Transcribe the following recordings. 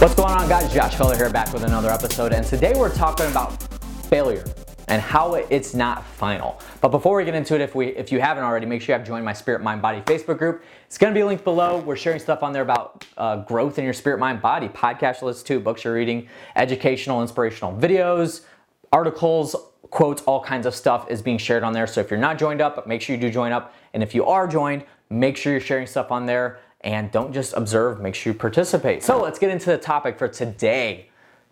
What's going on, guys? Josh Culler here, back with another episode, and today we're talking about failure and how it's not final. But before we get into it, if we if you haven't already, make sure you have joined my Spirit Mind Body Facebook group. It's to be linked below. We're sharing stuff on there about uh, growth in your spirit, mind, body, podcast lists too, books you're reading, educational, inspirational videos, articles, quotes, all kinds of stuff is being shared on there. So if you're not joined up, make sure you do join up. And if you are joined, make sure you're sharing stuff on there and don't just observe, make sure you participate. So let's get into the topic for today.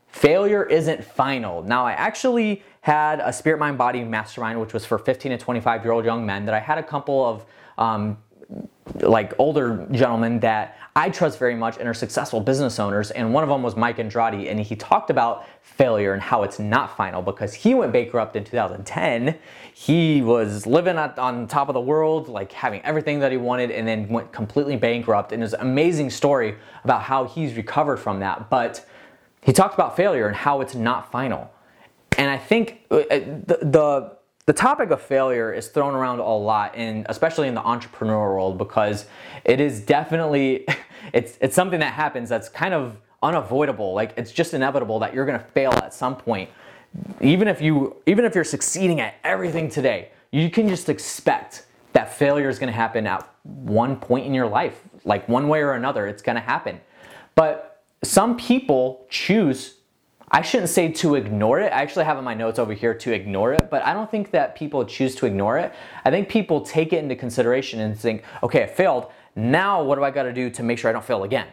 Failure isn't final. Now, I actually had a Spirit Mind Body Mastermind, which was for 15 to 25 year old young men, that I had a couple of um, like older gentlemen that I trust very much and are successful business owners. And one of them was Mike Andrade, and he talked about failure and how it's not final because he went bankrupt in 2010. He was living on top of the world, like having everything that he wanted, and then went completely bankrupt. And there's an amazing story about how he's recovered from that. But he talked about failure and how it's not final. And I think uh, the, the the topic of failure is thrown around a lot and especially in the entrepreneur world because it is definitely it's it's something that happens that's kind of unavoidable. Like it's just inevitable that you're going to fail at some point. Even if you even if you're succeeding at everything today you can just expect that failure is going to happen at one point in your life. Like one way or another it's going to happen. But some people choose I shouldn't say to ignore it. I actually have in my notes over here to ignore it, but I don't think that people choose to ignore it. I think people take it into consideration and think, okay, I failed. Now, what do I got to do to make sure I don't fail again?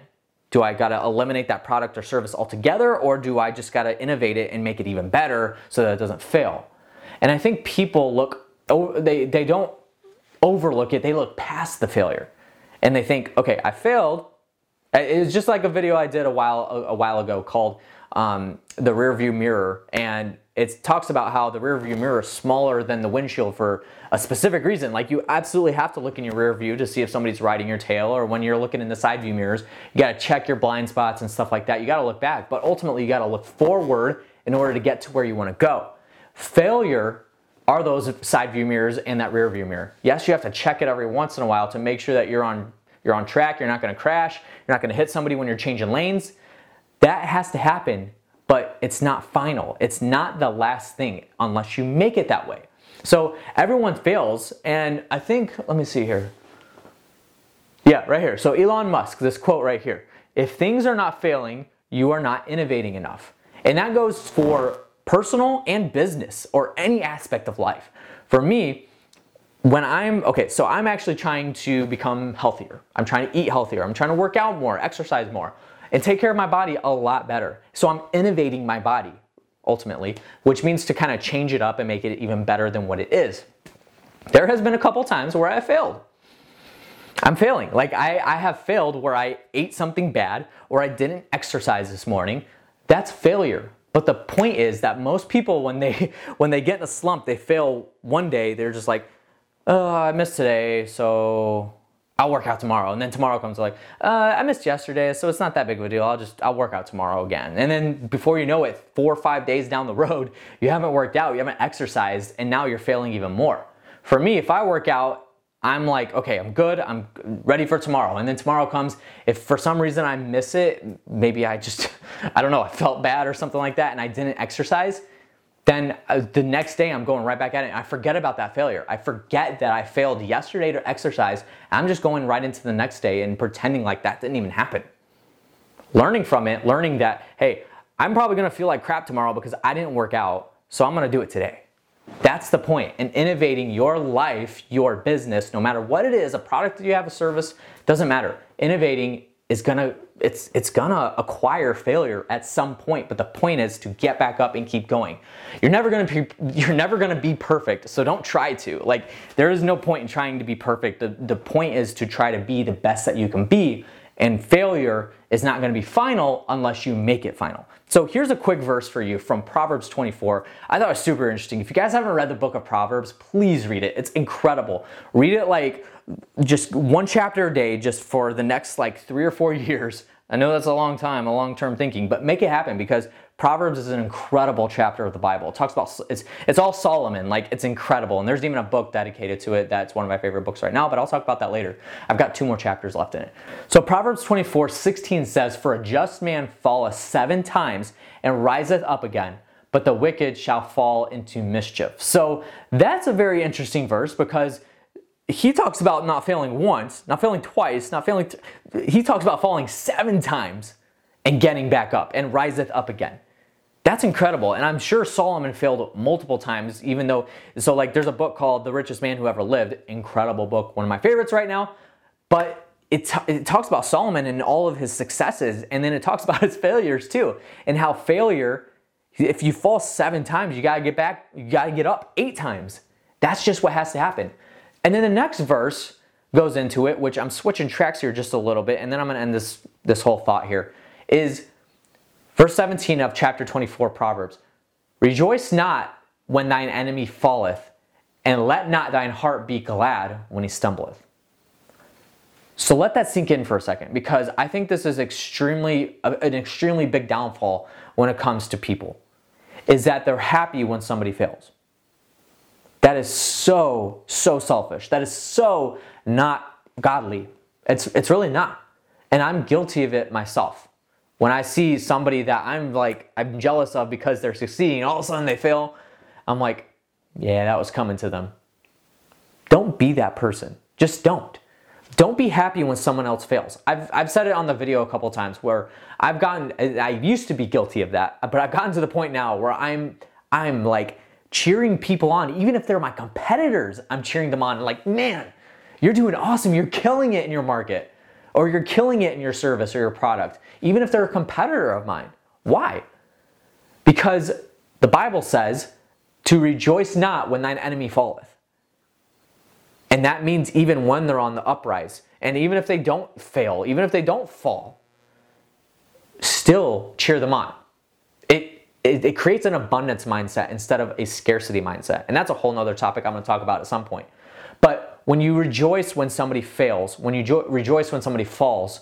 Do I got to eliminate that product or service altogether, or do I just got to innovate it and make it even better so that it doesn't fail? And I think people look, they, they don't overlook it, they look past the failure. And they think, okay, I failed. It's just like a video I did a while, a while ago called um, the rear view mirror and it talks about how the rear view mirror is smaller than the windshield for a specific reason. Like you absolutely have to look in your rear view to see if somebody's riding your tail, or when you're looking in the side view mirrors, you got to check your blind spots and stuff like that. You got to look back, but ultimately you got to look forward in order to get to where you want to go. Failure are those side view mirrors and that rear view mirror. Yes, you have to check it every once in a while to make sure that you're on you're on track, you're not going to crash, you're not going to hit somebody when you're changing lanes. That has to happen, but it's not final. It's not the last thing unless you make it that way. So everyone fails, and I think, let me see here. Yeah, right here. So Elon Musk, this quote right here if things are not failing, you are not innovating enough. And that goes for personal and business or any aspect of life. For me, when I'm okay, so I'm actually trying to become healthier. I'm trying to eat healthier. I'm trying to work out more, exercise more and take care of my body a lot better. So I'm innovating my body ultimately, which means to kind of change it up and make it even better than what it is. There has been a couple times where I failed. I'm failing. Like I, I have failed where I ate something bad or I didn't exercise this morning. That's failure. But the point is that most people when they when they get in a slump, they fail one day, they're just like, oh, I missed today, so I'll work out tomorrow. And then tomorrow comes like, uh, I missed yesterday, so it's not that big of a deal. I'll just, I'll work out tomorrow again. And then before you know it, four or five days down the road, you haven't worked out, you haven't exercised, and now you're failing even more. For me, if I work out, I'm like, okay, I'm good, I'm ready for tomorrow. And then tomorrow comes, if for some reason I miss it, maybe I just, I don't know, I felt bad or something like that, and I didn't exercise, then uh, the next day I'm going right back at it. I forget about that failure. I forget that I failed yesterday to exercise. I'm just going right into the next day and pretending like that didn't even happen. Learning from it, learning that, hey, I'm probably gonna feel like crap tomorrow because I didn't work out, so I'm gonna do it today. That's the point. And innovating your life, your business, no matter what it is, a product that you have, a service, doesn't matter. Innovating is gonna it's it's gonna acquire failure at some point but the point is to get back up and keep going you're never gonna be you're never gonna be perfect so don't try to like there is no point in trying to be perfect the, the point is to try to be the best that you can be and failure is not going to be final unless you make it final. So here's a quick verse for you from Proverbs 24. I thought it was super interesting. If you guys haven't read the book of Proverbs, please read it. It's incredible. Read it like just one chapter a day just for the next like three or four years. I know that's a long time, a long term thinking, but make it happen because Proverbs is an incredible chapter of the Bible. It talks about it's it's all Solomon, like it's incredible. And there's even a book dedicated to it that's one of my favorite books right now, but I'll talk about that later. I've got two more chapters left in it. So Proverbs 24, 16 says, For a just man falleth seven times and riseth up again, but the wicked shall fall into mischief. So that's a very interesting verse because he talks about not failing once, not failing twice, not failing. Th- he talks about falling seven times and getting back up and riseth up again. That's incredible. And I'm sure Solomon failed multiple times, even though, so like there's a book called The Richest Man Who Ever Lived. Incredible book, one of my favorites right now. But it, t- it talks about Solomon and all of his successes, and then it talks about his failures too, and how failure, if you fall seven times, you gotta get back, you gotta get up eight times. That's just what has to happen. And then the next verse goes into it, which I'm switching tracks here just a little bit, and then I'm going to end this this whole thought here. Is verse 17 of chapter 24 Proverbs. Rejoice not when thine enemy falleth, and let not thine heart be glad when he stumbleth. So let that sink in for a second because I think this is extremely an extremely big downfall when it comes to people is that they're happy when somebody fails. That is so, so selfish. That is so not godly. It's, it's really not. And I'm guilty of it myself. When I see somebody that I'm like, I'm jealous of because they're succeeding, all of a sudden they fail, I'm like, yeah, that was coming to them. Don't be that person. Just don't. Don't be happy when someone else fails. I've, I've said it on the video a couple times where I've gotten, I used to be guilty of that, but I've gotten to the point now where I'm, I'm like, cheering people on, even if they're my competitors, I'm cheering them on. Like, man, you're doing awesome. You're killing it in your market, or you're killing it in your service or your product, even if they're a competitor of mine. Why? Because the Bible says to rejoice not when thine enemy falleth. And that means even when they're on the uprise, and even if they don't fail, even if they don't fall, still cheer them on it, it, creates an abundance mindset instead of a scarcity mindset. And that's a whole nother topic I'm to talk about at some point. But when you rejoice when somebody fails, when you jo- rejoice when somebody falls,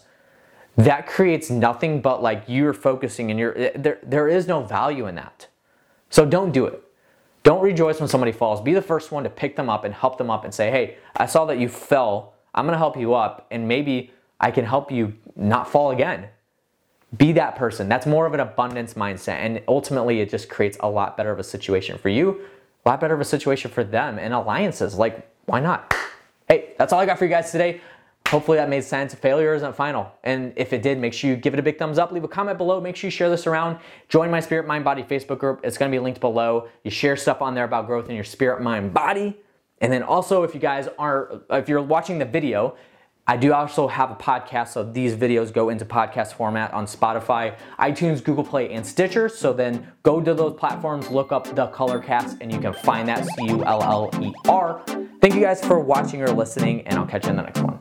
that creates nothing but like you're focusing and you're eh, there, there is no value in that. So don't do it. Don't rejoice when somebody falls. Be the first one to pick them up and help them up and say, hey, I saw that you fell. I'm going to help you up and maybe I can help you not fall again be that person. That's more of an abundance mindset. And ultimately, it just creates a lot better of a situation for you, a lot better of a situation for them and alliances. Like, why not? Hey, that's all I got for you guys today. Hopefully that made sense. Failure isn't final. And if it did, make sure you give it a big thumbs up, leave a comment below, make sure you share this around. Join my Spirit Mind Body Facebook group. It's gonna be linked below. You share stuff on there about growth in your spirit, mind, body. And then also, if you guys are, if you're watching the video, I do also have a podcast, so these videos go into podcast format on Spotify, iTunes, Google Play, and Stitcher. So then go to those platforms, look up the Cullercast, and you can find that C U L L E R. Thank you guys for watching or listening, and I'll catch you in the next one.